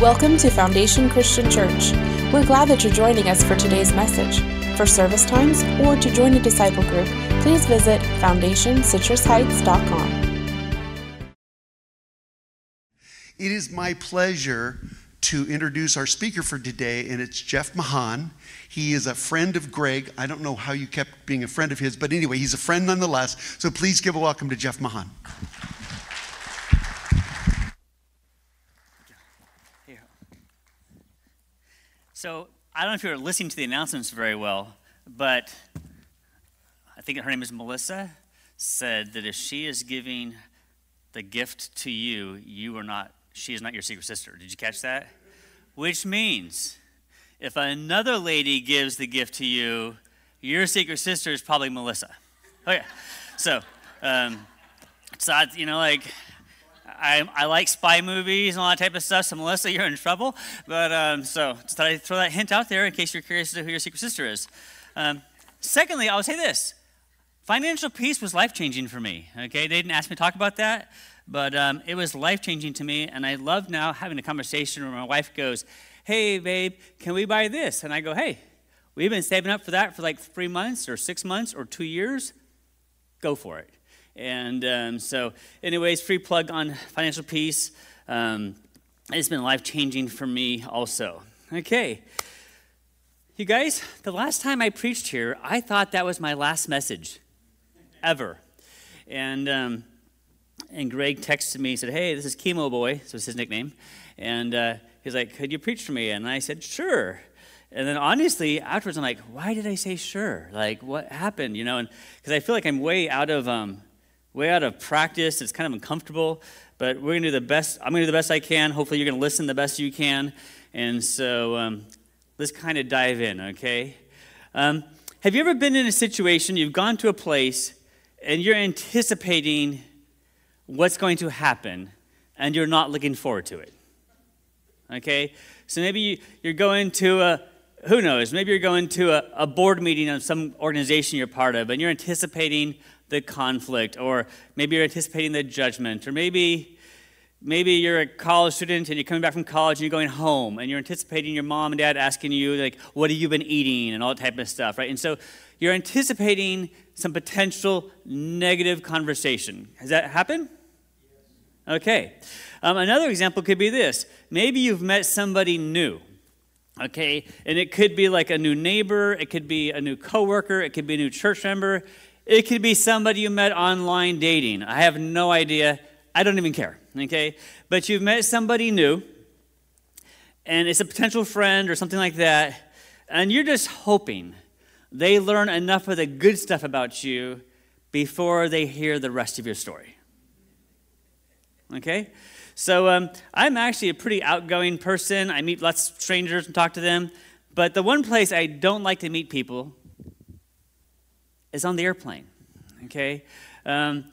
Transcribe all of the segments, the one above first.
Welcome to Foundation Christian Church. We're glad that you're joining us for today's message. For service times or to join a disciple group, please visit foundationcitrusheights.com. It is my pleasure to introduce our speaker for today, and it's Jeff Machgan. He is a friend of Greg. I don't know how you kept being a friend of his, but anyway, he's a friend nonetheless. So please give a welcome to Jeff Machgan. So I don't know if you're listening to the announcements very well, but I think her name is Melissa, said that if she is giving the gift to you, you are not, she is not your secret sister. Did you catch that? Which means if another lady gives the gift to you, your secret sister is probably Melissa. Okay, so, um, so I, you know, like I, I like spy movies and all that type of stuff. So Melissa, you're in trouble. But um, so just thought I'd throw that hint out there in case you're curious to who your secret sister is. Um, secondly, I would say this: financial peace was life changing for me. Okay, they didn't ask me to talk about that, but um, it was life changing to me, and I love now having a conversation where my wife goes, "Hey, babe, can we buy this?" And I go, "Hey." We've been saving up for that for like three months or six months or two years. Go for it. And um, so, anyways, free plug on financial peace. Um, it's been life changing for me also. Okay. You guys, the last time I preached here, I thought that was my last message ever. And, um, and Greg texted me, and said, Hey, this is Chemo Boy, so it's his nickname. And uh, he's like, Could you preach for me? And I said, Sure. And then honestly, afterwards, I'm like, why did I say sure? Like, what happened? You know, and because I feel like I'm way out of um, way out of practice. It's kind of uncomfortable, but we're going to do the best. I'm going to do the best I can. Hopefully, you're going to listen the best you can. And so um, let's kind of dive in, okay? Um, have you ever been in a situation, you've gone to a place, and you're anticipating what's going to happen, and you're not looking forward to it? Okay? So maybe you're going to a, who knows, maybe you're going to a, a board meeting of some organization you're part of, and you're anticipating the conflict, or maybe you're anticipating the judgment, or maybe maybe you're a college student and you're coming back from college and you're going home and you're anticipating your mom and dad asking you like what have you been eating? and all that type of stuff right? And so you're anticipating some potential negative conversation. Has that happened? Okay. Um, another example could be this. Maybe you've met somebody new okay? And it could be like a new neighbor it could be a new coworker it could be a new church member it could be somebody you met online dating. I have no idea. I don't even care, okay? But you've met somebody new, and it's a potential friend or something like that, and you're just hoping they learn enough of the good stuff about you before they hear the rest of your story. Okay? So um, I'm actually a pretty outgoing person. I meet lots of strangers and talk to them. But the one place I don't like to meet people is on the airplane. Okay? Um,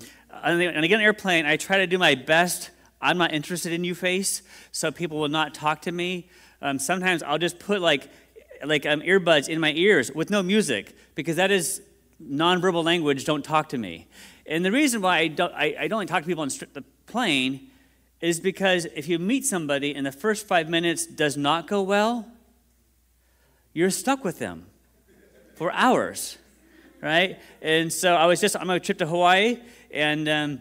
and again, airplane, I try to do my best. I'm not interested in you face, so people will not talk to me. Um, sometimes I'll just put like, like um, earbuds in my ears with no music because that is nonverbal language. Don't talk to me. And the reason why I don't, I, I don't talk to people on the plane is because if you meet somebody and the first five minutes does not go well, you're stuck with them for hours right? And so I was just on my trip to Hawaii and um,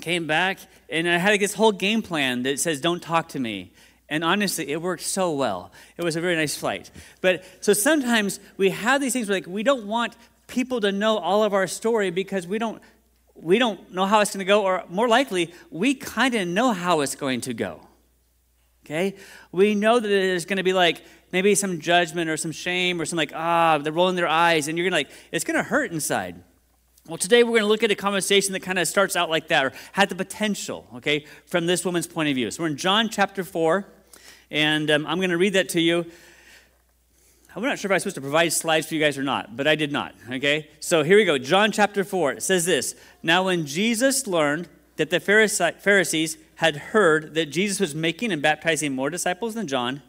came back, and I had this whole game plan that says, don't talk to me. And honestly, it worked so well. It was a very nice flight. But so sometimes we have these things where like we don't want people to know all of our story because we don't we don't know how it's going to go or more likely we kind of know how it's going to go. Okay? We know that it's going to be like maybe some judgment or some shame or some like, ah, they're rolling their eyes, and you're gonna like, it's gonna hurt inside. Well, today we're going to look at a conversation that kind of starts out like that or had the potential, okay, from this woman's point of view. So we're in John chapter 4, and um, I'm going to read that to you. I'm not sure if I was supposed to provide slides for you guys or not, but I did not, okay? So here we go. John chapter 4. It says this Now, when Jesus learned that the Pharisees had heard that Jesus was making and baptizing more disciples than John,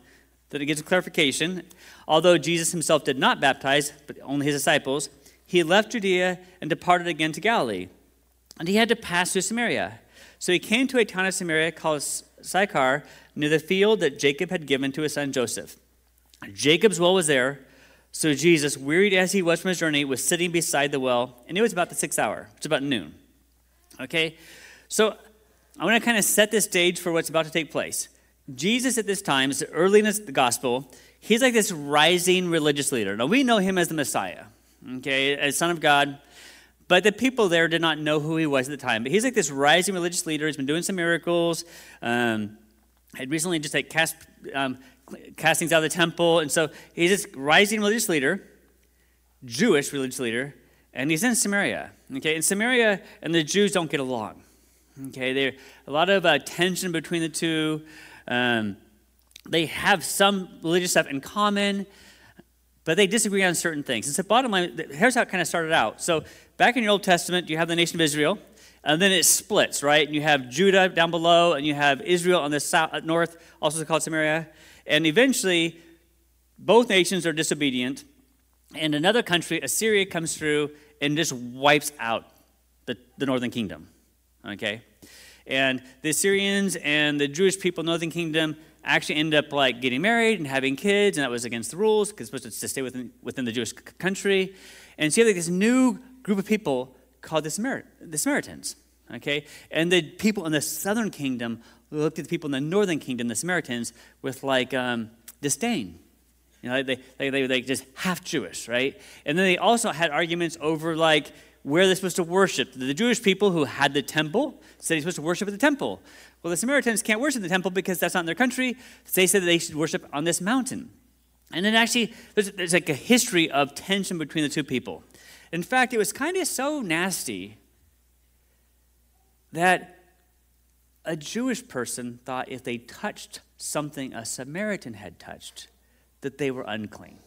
that it gives a clarification. Although Jesus himself did not baptize, but only his disciples, he left Judea and departed again to Galilee. And he had to pass through Samaria. So he came to a town of Samaria called Sychar near the field that Jacob had given to his son Joseph. Jacob's well was there, so Jesus, wearied as he was from his journey, was sitting beside the well, and it was about the sixth hour. It's about noon. Okay? So I want to kind of set the stage for what's about to take place. Jesus at this time, is early in the gospel, he's like this rising religious leader. Now we know him as the Messiah, okay, as Son of God. But the people there did not know who he was at the time. But he's like this rising religious leader. He's been doing some miracles. Um, had recently just like cast um, castings out of the temple, and so he's this rising religious leader, Jewish religious leader, and he's in Samaria. Okay, in Samaria and the Jews don't get along. Okay, there a lot of uh, tension between the two. Um, they have some religious stuff in common, but they disagree on certain things. And so, bottom line, here's how it kind of started out. So, back in your Old Testament, you have the nation of Israel, and then it splits, right? And you have Judah down below, and you have Israel on the south, north, also called Samaria. And eventually, both nations are disobedient, and another country, Assyria, comes through and just wipes out the, the northern kingdom. Okay? And the Syrians and the Jewish people, in northern kingdom, actually end up like getting married and having kids, and that was against the rules because supposed to stay within, within the Jewish country. And so you have like this new group of people called the, Samar- the Samaritans. Okay? And the people in the southern kingdom looked at the people in the northern kingdom, the Samaritans, with like um, disdain. You know, they, they, they, they just half Jewish, right? And then they also had arguments over like where they're supposed to worship. The Jewish people who had the temple said you're supposed to worship at the temple. Well, the Samaritans can't worship the temple because that's not in their country. They said that they should worship on this mountain. And then actually, there's, there's like a history of tension between the two people. In fact, it was kind of so nasty that a Jewish person thought if they touched something a Samaritan had touched, that they were unclean.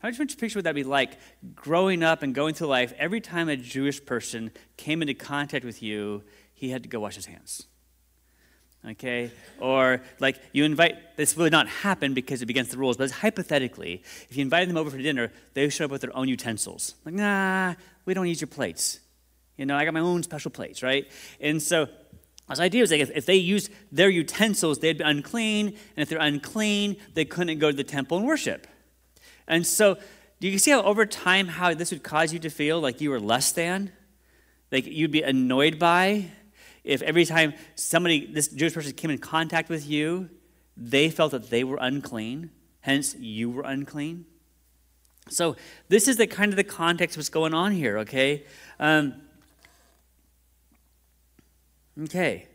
How much picture would that'd be like growing up and going through life? Every time a Jewish person came into contact with you, he had to go wash his hands. Okay? Or like you invite, this would not happen because it against the rules, but hypothetically, if you invited them over for dinner, they show up with their own utensils. Like, nah, we don't use your plates. You know, I got my own special plates, right? And so this idea was like if, if they used their utensils, they'd be unclean, and if they're unclean, they couldn't go to the temple and worship. And so, do you see how over time how this would cause you to feel like you were less than? Like you'd be annoyed by if every time somebody, this Jewish person came in contact with you, they felt that they were unclean, hence you were unclean. So this is the kind of the context what's going on here, okay? Um, okay.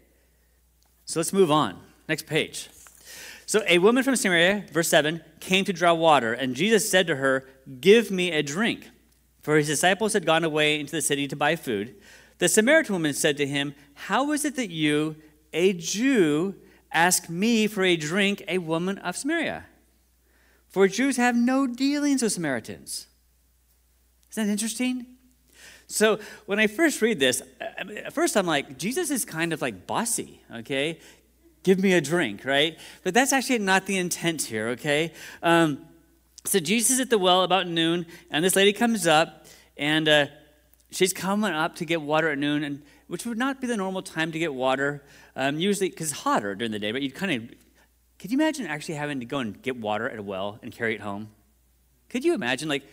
So let's move on. Next page. So a woman from Samaria, verse 7, came to draw water, and Jesus said to her, Give me a drink. For his disciples had gone away into the city to buy food. The Samaritan woman said to him, How is it that you, a Jew, ask me for a drink, a woman of Samaria? For Jews have no dealings with Samaritans. Isn't that interesting? So when I first read this, uh, uh, first I'm like, Jesus is kind of like bossy, okay? Give me a drink, right? But that's actually not the intent here, okay? Um, so Jesus is at the well about noon, and this lady comes up, and uh, she's coming up to get water at noon, and which would not be the normal time to get water, um, usually because it's hotter during the day. But you kind of, could you imagine actually having to go and get water at a well and carry it home? Could you imagine, like,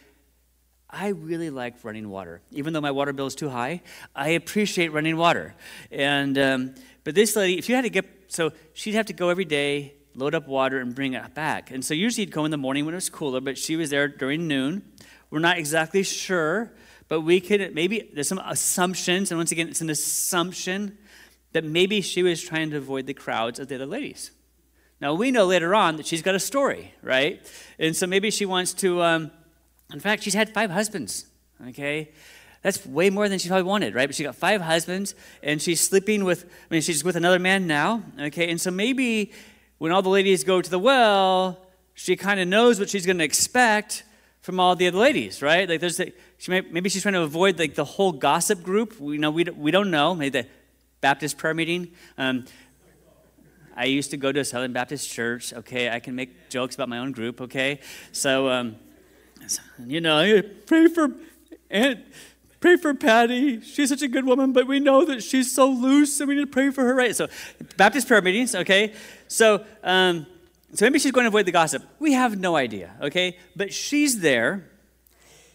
I really like running water, even though my water bill is too high. I appreciate running water, and um, but this lady, if you had to get, so she'd have to go every day, load up water, and bring it back. And so usually you'd go in the morning when it was cooler, but she was there during noon. We're not exactly sure but we could maybe there's some assumptions, and once again, it's an assumption that maybe she was trying to avoid the crowds of the other ladies. Now we know later on that she's got a story, right? And so maybe she wants to. Um, in fact, she's had five husbands. Okay, that's way more than she probably wanted, right? But she got five husbands, and she's sleeping with. I mean, she's with another man now. Okay, and so maybe when all the ladies go to the well, she kind of knows what she's going to expect from all the other ladies, right? Like there's she may, maybe she's trying to avoid like the whole gossip group. We know we, we don't know. Maybe the Baptist prayer meeting. Um, I used to go to a Southern Baptist church. Okay, I can make jokes about my own group. Okay, so um, you know, pray for Aunt pray for Patty. She's such a good woman, but we know that she's so loose and we need to pray for her, right? So, Baptist prayer meetings, okay? So, um, so maybe she's going to avoid the gossip. We have no idea, okay? But she's there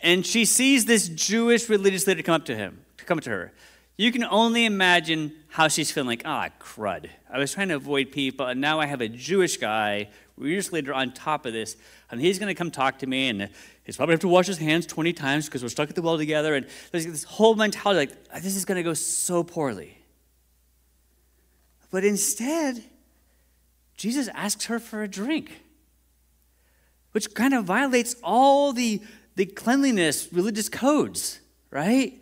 and she sees this Jewish religious leader come up to him, come up to her. You can only imagine how she's feeling like, ah, crud. I was trying to avoid people, and now I have a Jewish guy, religious leader on top of this, and he's going to come talk to me, and he's probably have to wash his hands 20 times because we're stuck at the well together. And there's this whole mentality like, uh, this is going to go so poorly. But instead, Jesus asks her for a drink, which kind of violates all the, the cleanliness religious codes, right?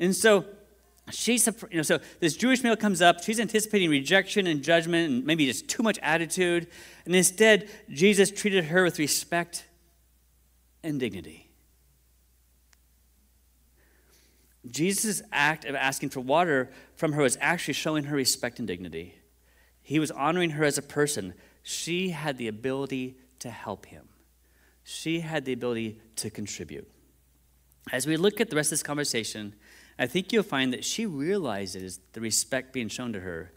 And so, she's, you know, so this Jewish male comes up. She's anticipating rejection and judgment and maybe just too much attitude. And instead, Jesus treated her with respect and dignity. Jesus' act of asking for water from her was actually showing her respect and dignity. He was honoring her as a person. She had the ability to help him, she had the ability to contribute. As we look at the rest of this conversation, I think you'll find that she realizes the respect being shown to her,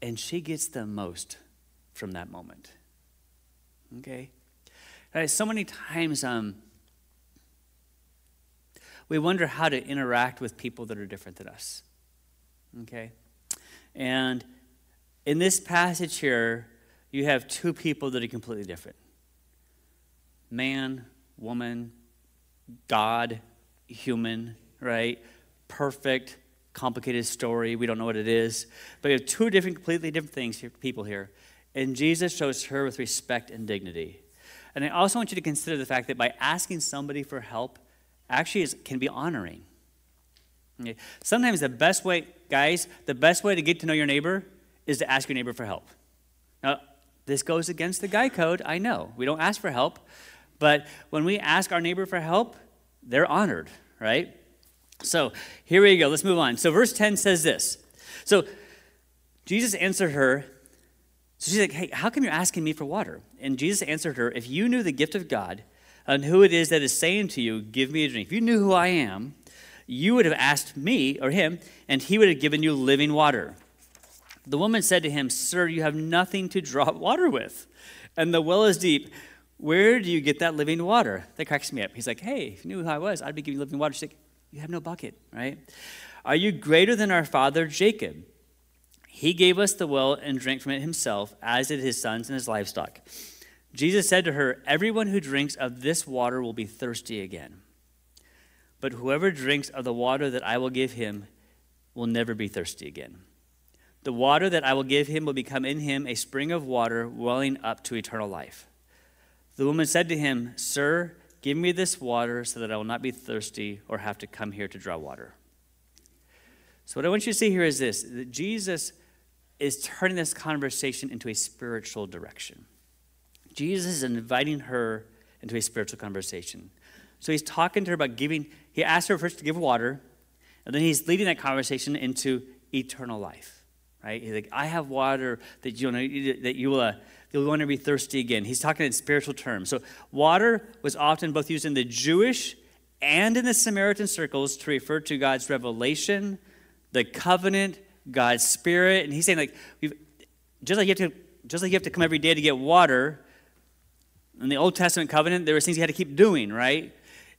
and she gets the most from that moment. Okay? Right, so many times um, we wonder how to interact with people that are different than us. Okay? And in this passage here, you have two people that are completely different man, woman, God, human, right? perfect, complicated story. We don't know what it is. But you have two different, completely different things here, people here. And Jesus shows her with respect and dignity. And I also want you to consider the fact that by asking somebody for help actually is, can be honoring. Okay? Sometimes the best way, guys, the best way to get to know your neighbor is to ask your neighbor for help. Now, this goes against the guy code, I know. We don't ask for help. But when we ask our neighbor for help, they're honored, right? So here we go. Let's move on. So verse 10 says this. So Jesus answered her. So she's like, Hey, how come you're asking me for water? And Jesus answered her, If you knew the gift of God and who it is that is saying to you, Give me a drink, if you knew who I am, you would have asked me or him, and he would have given you living water. The woman said to him, Sir, you have nothing to draw water with, and the well is deep. Where do you get that living water? That cracks me up. He's like, Hey, if you knew who I was, I'd be giving you living water. She's like, you have no bucket, right? Are you greater than our father Jacob? He gave us the well and drank from it himself, as did his sons and his livestock. Jesus said to her, Everyone who drinks of this water will be thirsty again. But whoever drinks of the water that I will give him will never be thirsty again. The water that I will give him will become in him a spring of water welling up to eternal life. The woman said to him, Sir, Give me this water so that I will not be thirsty or have to come here to draw water. So, what I want you to see here is this that Jesus is turning this conversation into a spiritual direction. Jesus is inviting her into a spiritual conversation. So, he's talking to her about giving, he asked her first to give water, and then he's leading that conversation into eternal life, right? He's like, I have water that you, that you will. Uh, you'll want to be thirsty again. He's talking in spiritual terms. So, water was often both used in the Jewish and in the Samaritan circles to refer to God's revelation, the covenant, God's spirit. And he's saying, like, just like you have to, just like you have to come every day to get water, in the Old Testament covenant, there were things you had to keep doing, right?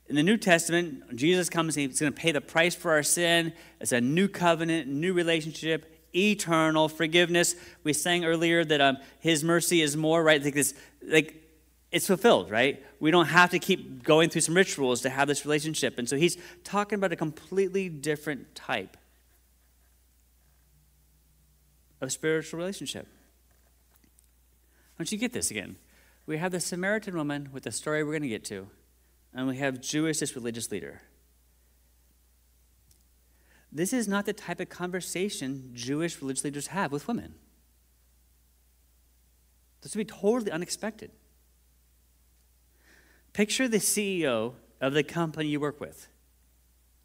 In the New Testament, Jesus comes and he's going to pay the price for our sin. It's a new covenant, new relationship eternal forgiveness. We sang earlier that um, His mercy is more, right? Like this, like it's fulfilled, right? We don't have to keep going through some rituals to have this relationship. And so He's talking about a completely different type of spiritual relationship. Don't you get this again? We have the Samaritan woman with the story we're going to get to, and we have Jewish, this religious leader. This is not the type of conversation Jewish religious leaders have with women. This would be totally unexpected. Picture the CEO of the company you work with.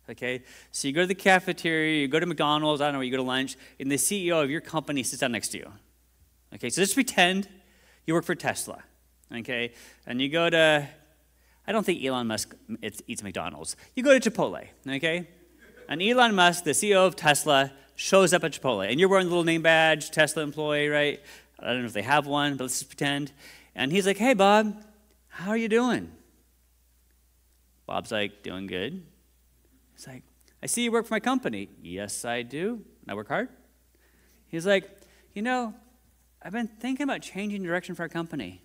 Okay? So you go to the cafeteria, you go to McDonald's, I don't know, you go to lunch, and the CEO of your company sits down next to you. Okay, so just pretend you work for Tesla. Okay? And you go to, I don't think Elon Musk eats McDonald's. You go to Chipotle. Okay? And Elon Musk, the CEO of Tesla, shows up at Chipotle. And you're wearing the little name badge, Tesla employee, right? I don't know if they have one, but let's just pretend. And he's like, hey, Bob, how are you doing? Bob's like, doing good. He's like, I see you work for my company. Yes, I do. I work hard. He's like, you know, I've been thinking about changing direction for our company.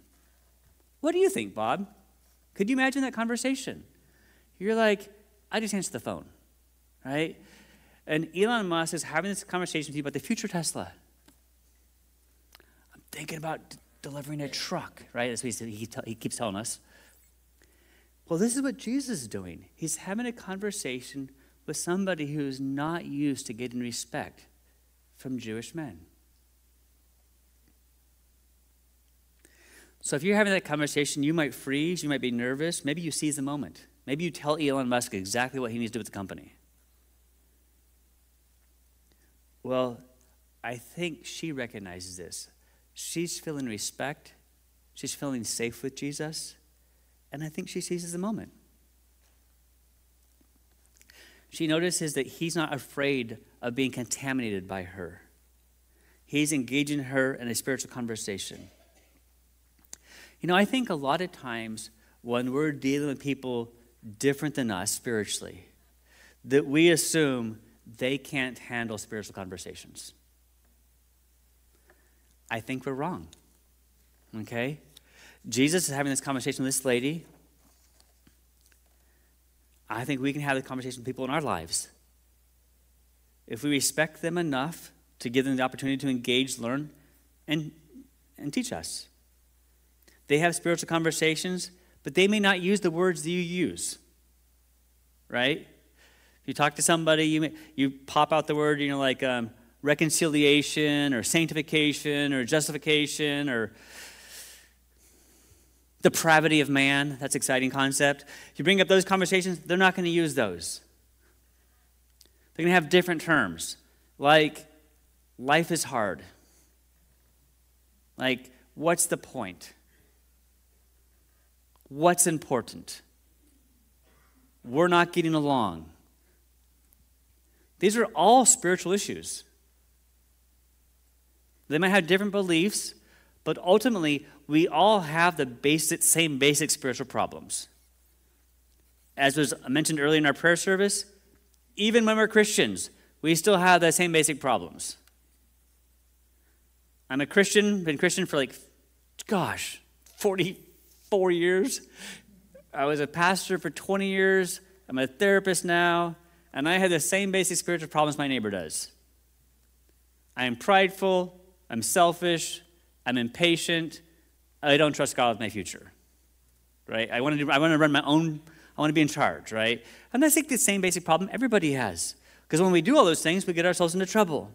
What do you think, Bob? Could you imagine that conversation? You're like, I just answered the phone, right? And Elon Musk is having this conversation with you about the future Tesla. I'm thinking about delivering a truck, right? That's what he, he, he keeps telling us. Well, this is what Jesus is doing. He's having a conversation with somebody who's not used to getting respect from Jewish men. So if you're having that conversation, you might freeze, you might be nervous, maybe you seize the moment. Maybe you tell Elon Musk exactly what he needs to do with the company. Well, I think she recognizes this. She's feeling respect, she's feeling safe with Jesus, and I think she seizes the moment. She notices that he's not afraid of being contaminated by her. He's engaging her in a spiritual conversation. You know, I think a lot of times when we're dealing with people different than us spiritually, that we assume they can't handle spiritual conversations. I think we're wrong. Okay? Jesus is having this conversation with this lady. I think we can have the conversation with people in our lives. If we respect them enough to give them the opportunity to engage, learn, and, and teach us. They have spiritual conversations, but they may not use the words that you use. Right? If you talk to somebody, you, you pop out the word, you know, like um, reconciliation or sanctification or justification or depravity of man. That's exciting concept. If you bring up those conversations, they're not going to use those. They're going to have different terms, like life is hard. Like, what's the point? What's important? We're not getting along. These are all spiritual issues. They might have different beliefs, but ultimately, we all have the basic, same basic spiritual problems. As was mentioned earlier in our prayer service, even when we're Christians, we still have the same basic problems. I'm a Christian, been Christian for like, gosh, 44 years. I was a pastor for 20 years. I'm a therapist now. And I have the same basic spiritual problems my neighbor does. I am prideful. I'm selfish. I'm impatient. I don't trust God with my future. Right? I want to, do, I want to run my own, I want to be in charge, right? And that's like the same basic problem everybody has. Because when we do all those things, we get ourselves into trouble.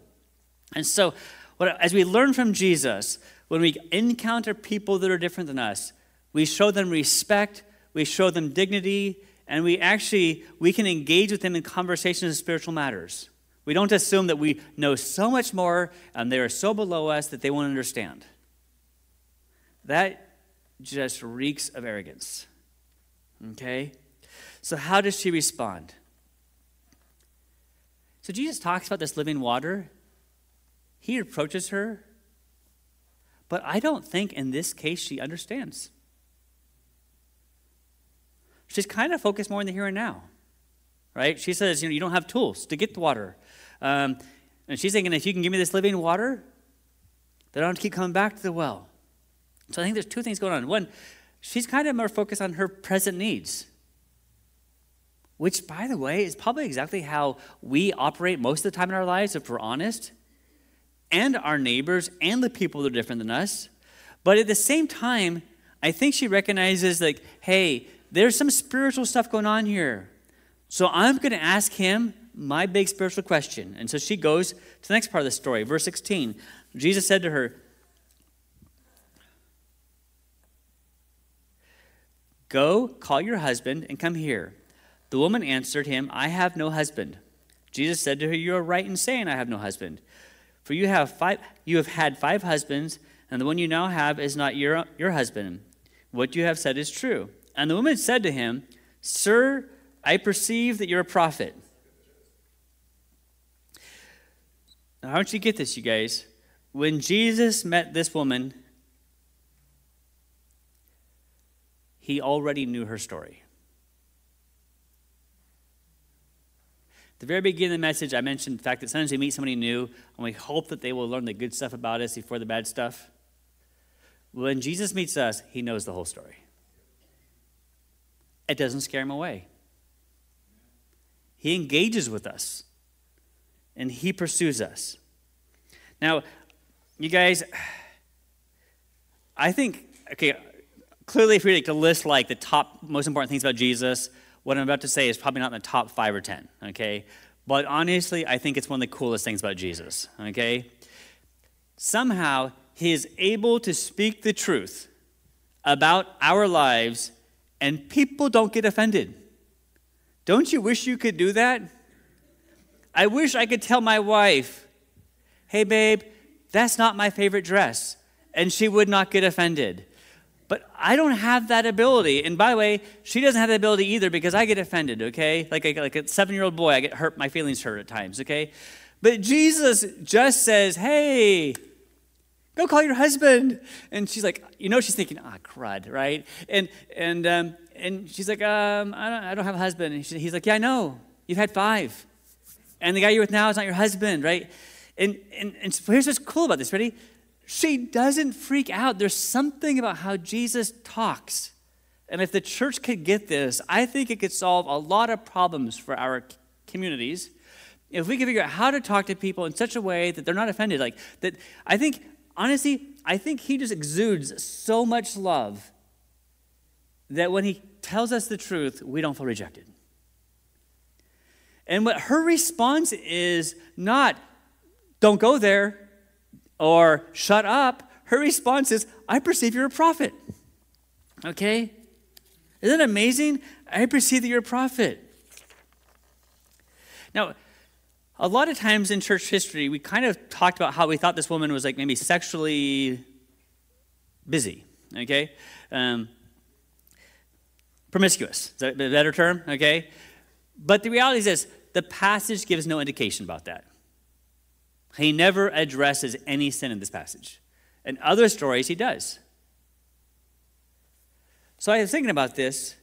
And so, what, as we learn from Jesus, when we encounter people that are different than us, we show them respect, we show them dignity, and we actually we can engage with them in conversations of spiritual matters. We don't assume that we know so much more and they are so below us that they won't understand. That just reeks of arrogance. Okay? So, how does she respond? So, Jesus talks about this living water. He approaches her, but I don't think in this case she understands. She's kind of focused more in the here and now, right? She says, you know, you don't have tools to get the water. Um, and she's thinking, if you can give me this living water, then I don't have to keep coming back to the well. So I think there's two things going on. One, she's kind of more focused on her present needs, which, by the way, is probably exactly how we operate most of the time in our lives, if we're honest, and our neighbors and the people that are different than us. But at the same time, I think she recognizes, like, hey, there's some spiritual stuff going on here. So I'm going to ask him my big spiritual question. And so she goes to the next part of the story, verse 16. Jesus said to her, Go, call your husband, and come here. The woman answered him, I have no husband. Jesus said to her, You are right in saying, I have no husband. For you have, five, you have had five husbands, and the one you now have is not your, your husband. What you have said is true. And the woman said to him, Sir, I perceive that you're a prophet. Now, how don't you get this, you guys? When Jesus met this woman, he already knew her story. the very beginning of the message, I mentioned the fact that sometimes we meet somebody new and we hope that they will learn the good stuff about us before the bad stuff. When Jesus meets us, he knows the whole story. It doesn't scare him away. He engages with us and he pursues us. Now, you guys, I think, okay, clearly if you were to list like the top most important things about Jesus, what I'm about to say is probably not in the top five or ten, okay? But honestly, I think it's one of the coolest things about Jesus, okay? Somehow, he is able to speak the truth about our lives, and people don't get offended. Don't you wish you could do that? I wish I could tell my wife, hey, babe, that's not my favorite dress, and she would not get offended. But I don't have that ability. And by the way, she doesn't have that ability either because I get offended, okay? Like a, like a seven year old boy, I get hurt, my feelings hurt at times, okay? But Jesus just says, hey, go call your husband. And she's like, you know, she's thinking, ah, crud, right? And, and, um, and she's like, um, I, don't, I don't have a husband. And she, he's like, yeah, I know. You've had five. And the guy you're with now is not your husband, right? And, and, and so here's what's cool about this. Ready? She doesn't freak out. There's something about how Jesus talks. And if the church could get this, I think it could solve a lot of problems for our communities. If we could figure out how to talk to people in such a way that they're not offended, like that, I think, honestly, I think he just exudes so much love that when he tells us the truth, we don't feel rejected. And what her response is not, don't go there, or shut up, her response is, I perceive you're a prophet. Okay? Isn't it amazing? I perceive that you're a prophet. Now, a lot of times in church history, we kind of talked about how we thought this woman was like maybe sexually busy, okay? Um, promiscuous. Is that a better term? Okay? But the reality is this the passage gives no indication about that. He never addresses any sin in this passage. In other stories, he does. So I was thinking about this.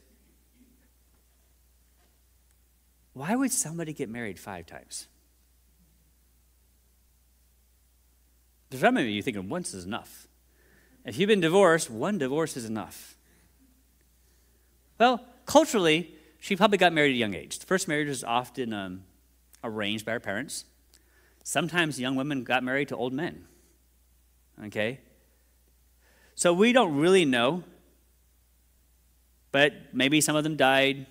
Why would somebody get married five times? There's some of you thinking once is enough. If you've been divorced, one divorce is enough. Well, culturally, she probably got married at a young age. The first marriage is often um, arranged by her parents. Sometimes young women got married to old men. Okay? So we don't really know, but maybe some of them died,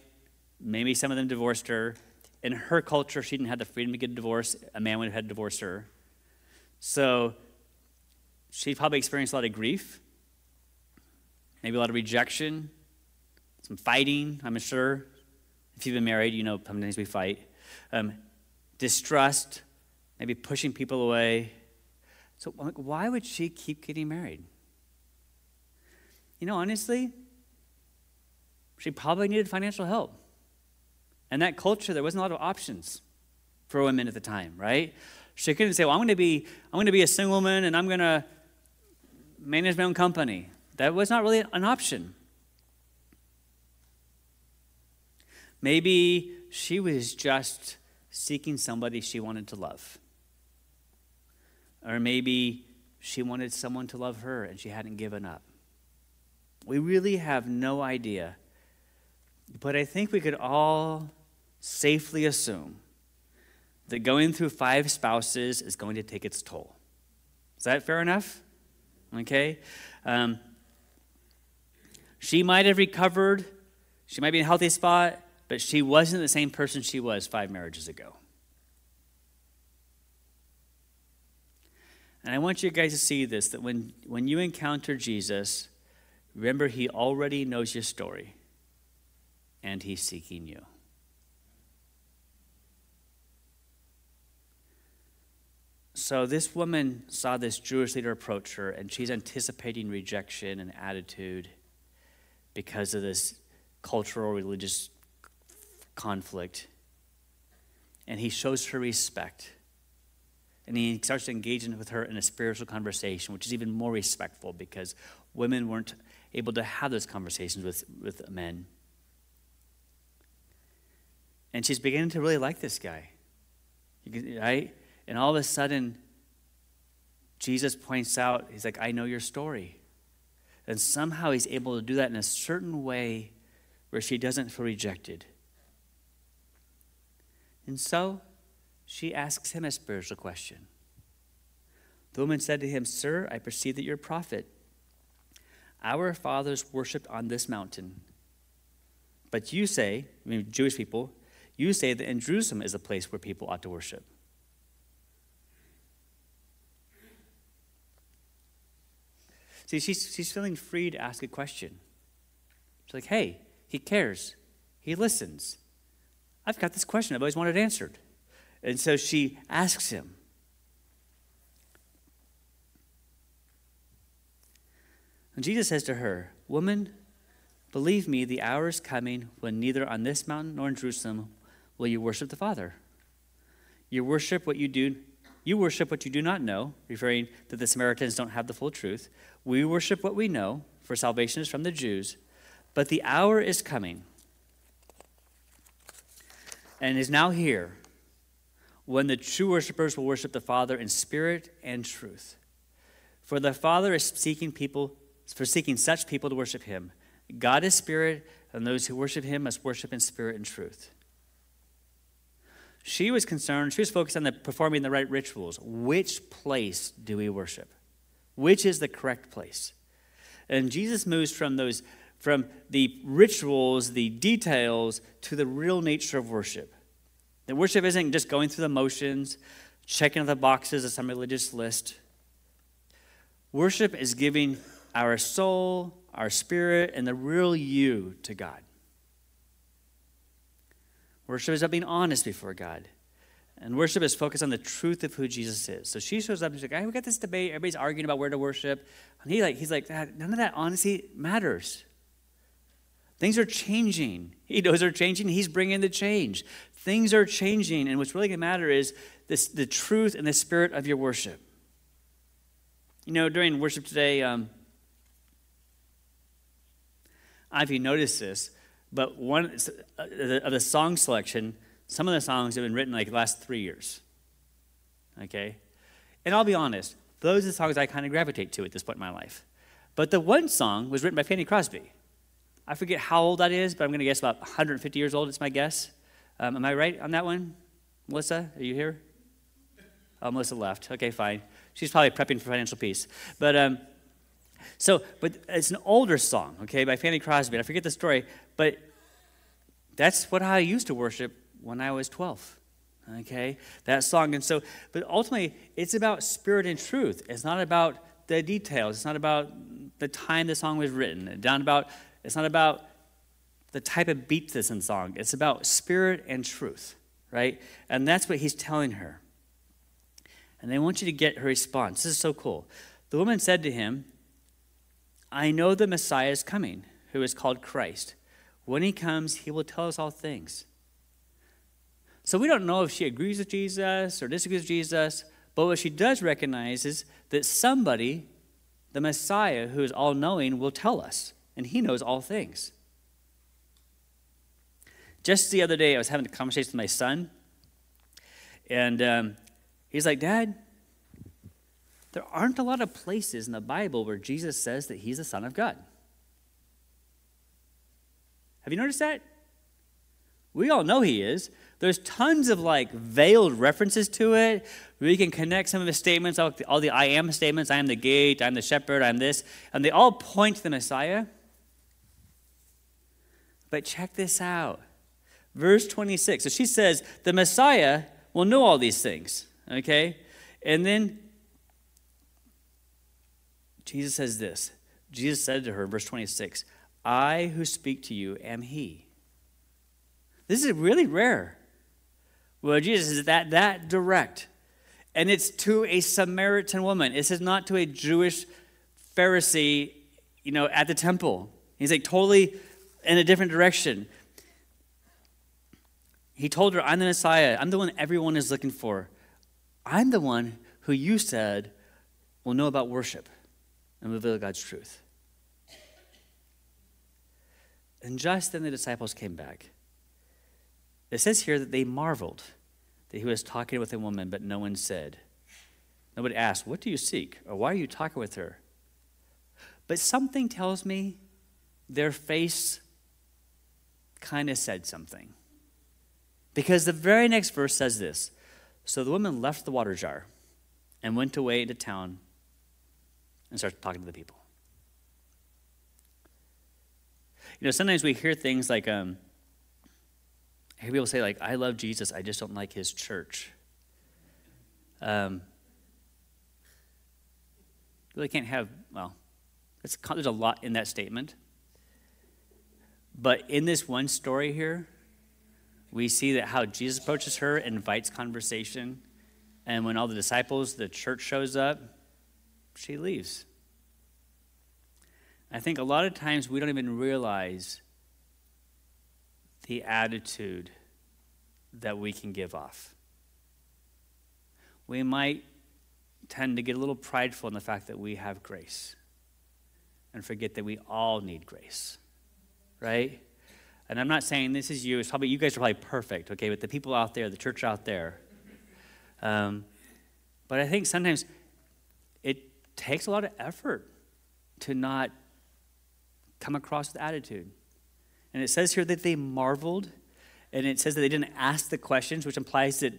maybe some of them divorced her. In her culture, she didn't have the freedom to get a divorce. A man would have had to divorce her. So she probably experienced a lot of grief, maybe a lot of rejection, some fighting, I'm sure. If you've been married, you know sometimes we fight. Um, distrust, maybe pushing people away. So, why would she keep getting married? You know, honestly, she probably needed financial help. And that culture, there wasn't a lot of options for women at the time, right? She couldn't say, "Well, I'm going to be, I'm going to be a single woman, and I'm going to manage my own company." That was not really an option. Maybe she was just seeking somebody she wanted to love. Or maybe she wanted someone to love her and she hadn't given up. We really have no idea. But I think we could all safely assume that going through five spouses is going to take its toll. Is that fair enough? Okay. Um, she might have recovered, she might be in a healthy spot, but she wasn't the same person she was five marriages ago. And I want you guys to see this that when, when you encounter Jesus, remember he already knows your story and he's seeking you. So this woman saw this Jewish leader approach her, and she's anticipating rejection and attitude because of this cultural religious conflict. And he shows her respect And he starts to engage with her in a spiritual conversation, which is even more respectful because women weren't able to have those conversations with, with men. And she's beginning to really like this guy. Right? And all of a sudden, Jesus points out, he's like, I know your story. And somehow he's able to do that in a certain way where she doesn't feel rejected. And so she asks him a spiritual question. The woman said to him, Sir, I perceive that you're a prophet. Our fathers worshipped on this mountain. But you say, I mean, Jewish people, you say that in Jerusalem is a place where people ought to worship. See, she's, she's feeling free to ask a question. She's like, hey, he cares. He listens. I've got this question I've always wanted answered. And so she asks him. And Jesus says to her, Woman, believe me, the hour is coming when neither on this mountain nor in Jerusalem will you worship the Father. You worship what you do you worship what you do not know, referring that the Samaritans don't have the full truth. We worship what we know, for salvation is from the Jews. But the hour is coming and is now here when the true worshipers will worship the Father in spirit and truth. For the Father is seeking people, for seeking such people to worship him. God is spirit, and those who worship him must worship in spirit and truth. She was concerned, she was focused on the performing the right rituals. Which place do we worship? Which is the correct place? And Jesus moves from those from the rituals, the details, to the real nature of worship. That worship isn't just going through the motions, checking the boxes of some religious list. Worship is giving our soul, our spirit, and the real you to God. Worship is about being honest before God. And worship is focused on the truth of who Jesus is. So she shows up and she's like, hey, we got this debate. Everybody's arguing about where to worship. And he like, he's like, none of that honesty matters. Things are changing. He knows they're changing. He's bringing the change. Things are changing. And what's really going to matter is this, the truth and the spirit of your worship. You know, during worship today, um, I don't know if you noticed this, but one uh, of the song selection, some of the songs have been written like the last three years. Okay? And I'll be honest, those are the songs I kind of gravitate to at this point in my life. But the one song was written by Fanny Crosby. I forget how old that is, but I'm going to guess about 150 years old, it's my guess. Um, am I right on that one? Melissa, are you here? Oh, Melissa left. Okay, fine. She's probably prepping for financial peace. But um, so, but it's an older song, okay, by Fanny Crosby. I forget the story, but that's what I used to worship when I was 12. Okay, that song. And so, but ultimately, it's about spirit and truth. It's not about the details. It's not about the time the song was written. It's not about, it's not about the type of beat this in song. It's about spirit and truth, right? And that's what he's telling her. And I want you to get her response. This is so cool. The woman said to him, I know the Messiah is coming, who is called Christ. When he comes, he will tell us all things. So we don't know if she agrees with Jesus or disagrees with Jesus, but what she does recognize is that somebody, the Messiah, who is all knowing, will tell us, and he knows all things. Just the other day, I was having a conversation with my son, and um, he's like, Dad, there aren't a lot of places in the Bible where Jesus says that he's the Son of God. Have you noticed that? We all know he is. There's tons of like veiled references to it. We can connect some of the statements, all the, all the I am statements I am the gate, I'm the shepherd, I'm this, and they all point to the Messiah. But check this out. Verse 26. So she says, The Messiah will know all these things. Okay? And then Jesus says this Jesus said to her, verse 26, I who speak to you am He. This is really rare. Well, Jesus is that, that direct. And it's to a Samaritan woman. It says not to a Jewish Pharisee, you know, at the temple. He's like totally in a different direction. He told her, I'm the Messiah. I'm the one everyone is looking for. I'm the one who you said will know about worship and reveal God's truth. And just then the disciples came back. It says here that they marveled that he was talking with a woman, but no one said. Nobody asked, What do you seek? Or why are you talking with her? But something tells me their face kind of said something. Because the very next verse says this So the woman left the water jar and went away into town and started talking to the people. You know, sometimes we hear things like, um, I hear people say, like, I love Jesus, I just don't like his church. Um, really can't have, well, there's a lot in that statement. But in this one story here, we see that how Jesus approaches her, invites conversation, and when all the disciples, the church shows up, she leaves. I think a lot of times we don't even realize the attitude that we can give off. We might tend to get a little prideful in the fact that we have grace and forget that we all need grace, right? And I'm not saying this is you. It's probably you guys are probably perfect, okay? But the people out there, the church out there, um, but I think sometimes it takes a lot of effort to not come across with attitude. And it says here that they marveled, and it says that they didn't ask the questions, which implies that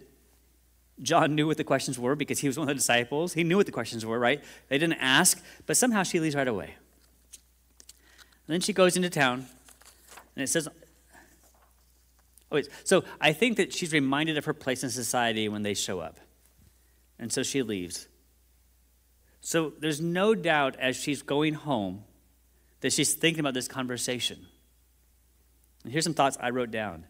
John knew what the questions were because he was one of the disciples. He knew what the questions were, right? They didn't ask, but somehow she leaves right away. And then she goes into town, and it says, oh, wait, so I think that she's reminded of her place in society when they show up. And so she leaves. So there's no doubt as she's going home that she's thinking about this conversation. And here's some thoughts I wrote down.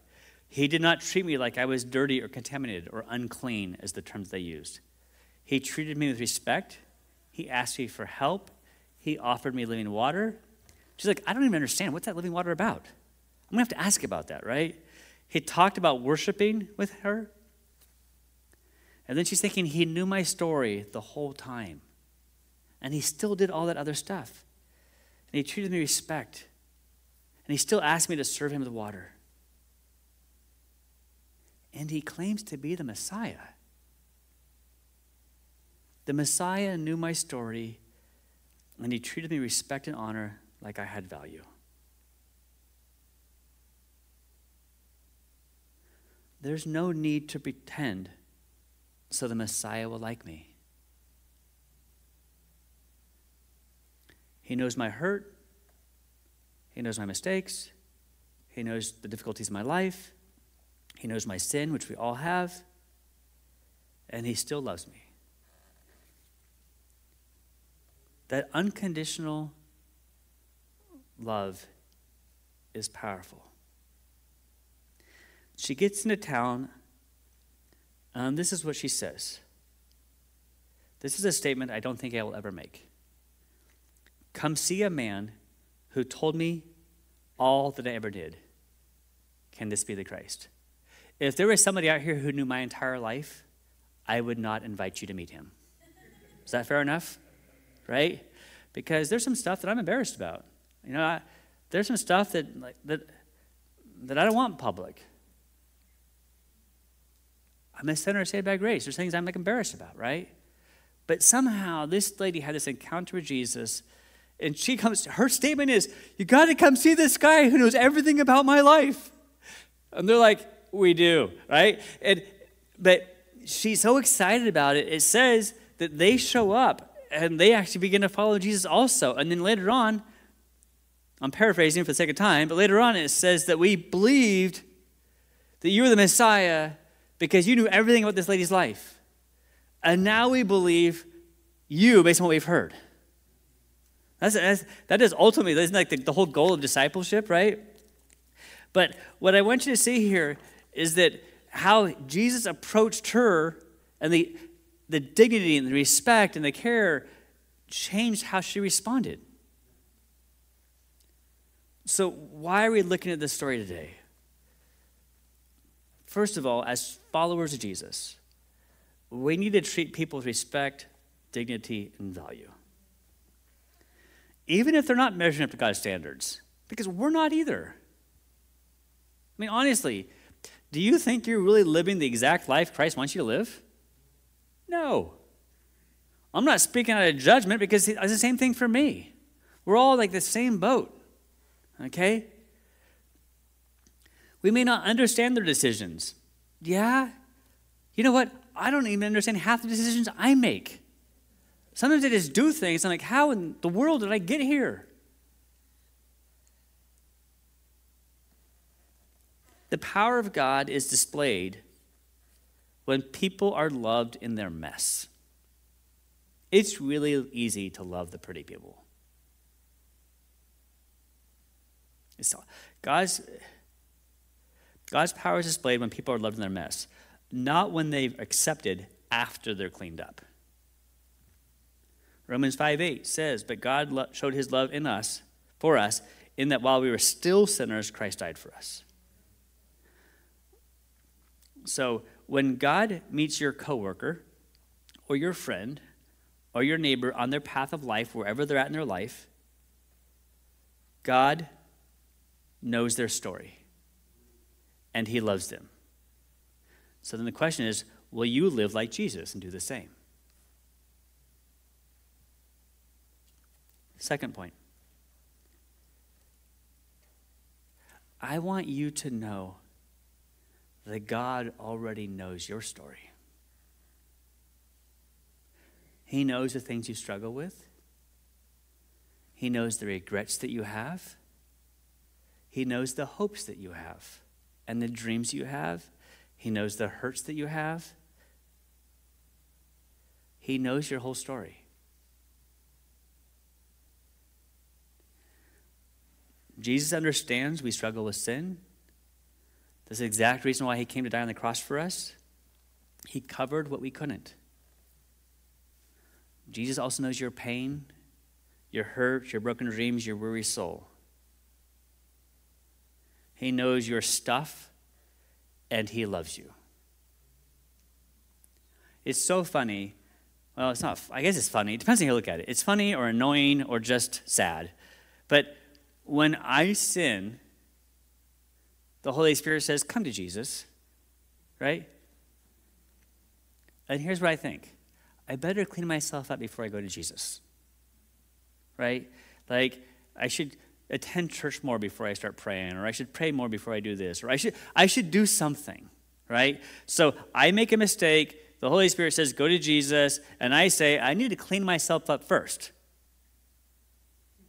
He did not treat me like I was dirty or contaminated or unclean, as the terms they used. He treated me with respect. He asked me for help. He offered me living water. She's like, I don't even understand. What's that living water about? I'm going to have to ask about that, right? He talked about worshiping with her. And then she's thinking, he knew my story the whole time. And he still did all that other stuff. And he treated me with respect. And he still asked me to serve him with water. And he claims to be the Messiah. The Messiah knew my story, and he treated me with respect and honor like I had value. There's no need to pretend so the Messiah will like me. He knows my hurt, He knows my mistakes, He knows the difficulties of my life, He knows my sin, which we all have, and He still loves me. That unconditional love is powerful. She gets into town, and this is what she says. This is a statement I don't think I will ever make. Come see a man who told me all that I ever did. Can this be the Christ? If there was somebody out here who knew my entire life, I would not invite you to meet him. Is that fair enough? Right? Because there's some stuff that I'm embarrassed about. You know, I, there's some stuff that, like, that, that I don't want public. I'm a sinner saved by grace. There's things I'm like embarrassed about, right? But somehow this lady had this encounter with Jesus, and she comes, her statement is, You got to come see this guy who knows everything about my life. And they're like, We do, right? And but she's so excited about it, it says that they show up and they actually begin to follow Jesus also. And then later on, I'm paraphrasing for the sake of time, but later on it says that we believed that you were the Messiah because you knew everything about this lady's life. And now we believe you based on what we've heard. That's, that's, that is ultimately, isn't like the, the whole goal of discipleship, right? But what I want you to see here is that how Jesus approached her and the, the dignity and the respect and the care changed how she responded. So, why are we looking at this story today? First of all, as followers of Jesus, we need to treat people with respect, dignity, and value. Even if they're not measuring up to God's standards, because we're not either. I mean, honestly, do you think you're really living the exact life Christ wants you to live? No. I'm not speaking out of judgment because it's the same thing for me. We're all like the same boat. Okay? We may not understand their decisions. Yeah? You know what? I don't even understand half the decisions I make. Sometimes I just do things, I'm like, how in the world did I get here? The power of God is displayed when people are loved in their mess. It's really easy to love the pretty people. It's, God's, God's power is displayed when people are loved in their mess, not when they've accepted after they're cleaned up. Romans 5 8 says, But God lo- showed his love in us, for us, in that while we were still sinners, Christ died for us. So when God meets your coworker or your friend or your neighbor on their path of life, wherever they're at in their life, God knows their story and he loves them. So then the question is will you live like Jesus and do the same? Second point. I want you to know that God already knows your story. He knows the things you struggle with. He knows the regrets that you have. He knows the hopes that you have and the dreams you have. He knows the hurts that you have. He knows your whole story. Jesus understands we struggle with sin. That's the exact reason why he came to die on the cross for us. He covered what we couldn't. Jesus also knows your pain, your hurt, your broken dreams, your weary soul. He knows your stuff, and He loves you. It's so funny. Well, it's not, I guess it's funny. It depends on how you look at it. It's funny or annoying or just sad. But when I sin, the Holy Spirit says, Come to Jesus, right? And here's what I think I better clean myself up before I go to Jesus, right? Like, I should attend church more before I start praying, or I should pray more before I do this, or I should, I should do something, right? So I make a mistake. The Holy Spirit says, Go to Jesus. And I say, I need to clean myself up first.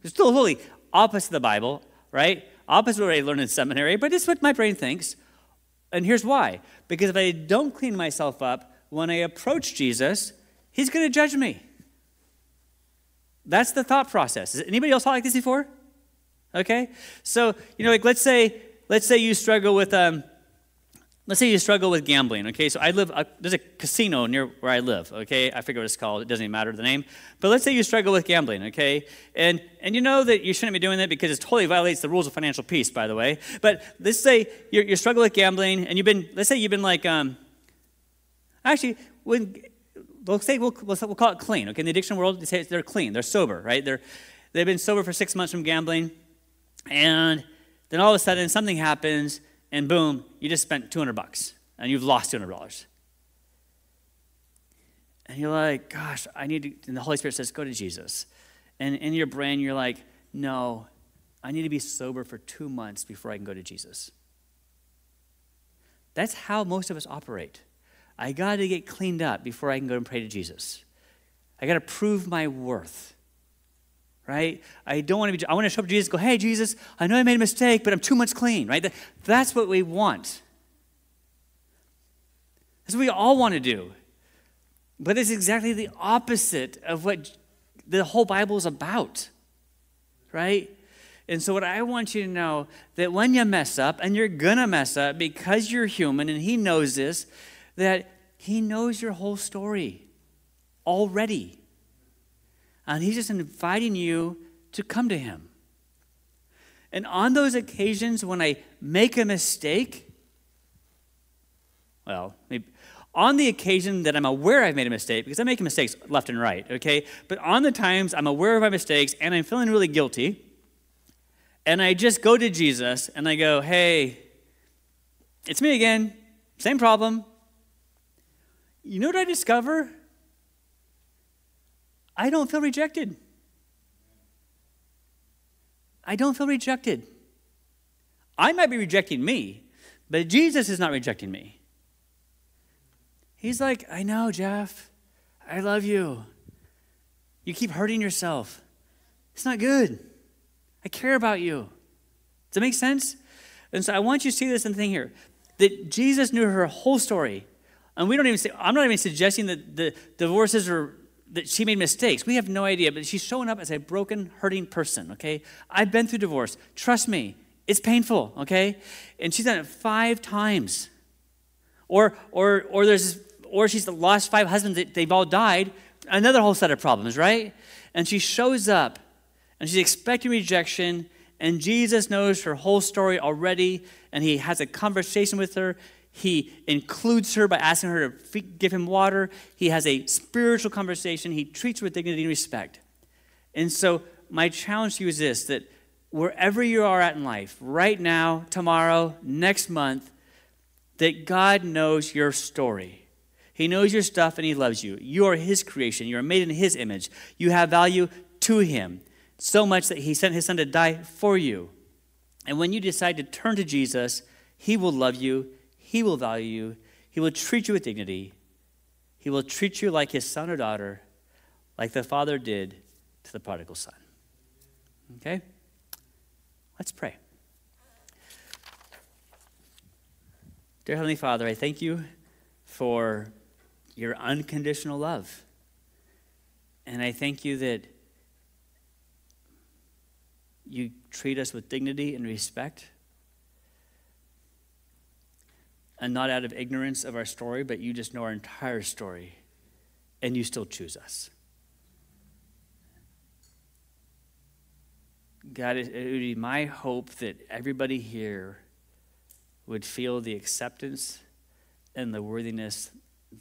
It's still totally opposite of the Bible, right? Opposite what I learned in seminary, but it's what my brain thinks. And here's why because if I don't clean myself up, when I approach Jesus, he's going to judge me. That's the thought process. Has anybody else thought like this before? Okay? So, you know, like let's say, let's say you struggle with um, let's say you struggle with gambling okay? So i live uh, there's a casino near where i live okay? I forget what it's called. It doesn't even matter the name. But let's say you struggle with gambling okay? And and you know that you shouldn't be doing that because it totally violates the rules of financial peace by the way. But let's say you're, you're struggling with gambling and you've been let's say you've been like um actually when we'll say we'll, we'll, we'll call it clean okay? In the addiction world they say they're clean. They're sober right? They're they've been sober for six months from gambling and then all of a sudden something happens and boom, you just spent 200 bucks and you've lost $200. And you're like, gosh, I need to, and the Holy Spirit says, go to Jesus. And in your brain, you're like, no, I need to be sober for two months before I can go to Jesus. That's how most of us operate. I got to get cleaned up before I can go and pray to Jesus. I got to prove my worth right? I don't want to be, I want to show up to Jesus go, hey, Jesus, I know I made a mistake, but I'm two months clean, right? That's what we want. That's what we all want to do. But it's exactly the opposite of what the whole Bible is about, right? And so, what I want you to know that when you mess up, and you're gonna mess up because you're human, and He knows this, that He knows your whole story already. And He's just inviting you to come to Him. And on those occasions when I make a mistake, well, maybe, On the occasion that I'm aware I've made a mistake, because I'm making mistakes left and right, okay? But on the times I'm aware of my mistakes and I'm feeling really guilty, and I just go to Jesus and I go, hey, it's me again, same problem. You know what I discover? I don't feel rejected. I don't feel rejected. I might be rejecting me, but Jesus is not rejecting me. He's like, I know, Jeff. I love you. You keep hurting yourself. It's not good. I care about you. Does that make sense? And so I want you to see this and thing here that Jesus knew her whole story. And we don't even say, I'm not even suggesting that the divorces are, that she made mistakes. We have no idea, but she's showing up as a broken, hurting person, okay? I've been through divorce. Trust me, it's painful, okay? And she's done it five times. Or, or, or there's or she's lost five husbands, they've all died. Another whole set of problems, right? And she shows up and she's expecting rejection, and Jesus knows her whole story already, and he has a conversation with her. He includes her by asking her to give him water. He has a spiritual conversation. He treats her with dignity and respect. And so, my challenge to you is this that wherever you are at in life, right now, tomorrow, next month, that God knows your story. He knows your stuff and He loves you. You are His creation. You are made in His image. You have value to Him so much that He sent His Son to die for you. And when you decide to turn to Jesus, He will love you, He will value you, He will treat you with dignity, He will treat you like His son or daughter, like the Father did to the prodigal son. Okay? Let's pray. Dear Heavenly Father, I thank you for your unconditional love. And I thank you that you treat us with dignity and respect. And not out of ignorance of our story, but you just know our entire story. And you still choose us. God, it would be my hope that everybody here would feel the acceptance and the worthiness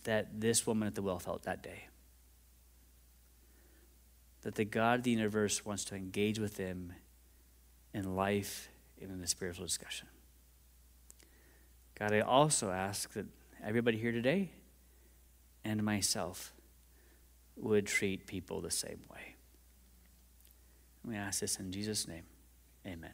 that this woman at the well felt that day. That the God of the universe wants to engage with them in life and in the spiritual discussion. God, I also ask that everybody here today and myself would treat people the same way. We ask this in Jesus' name. Amen.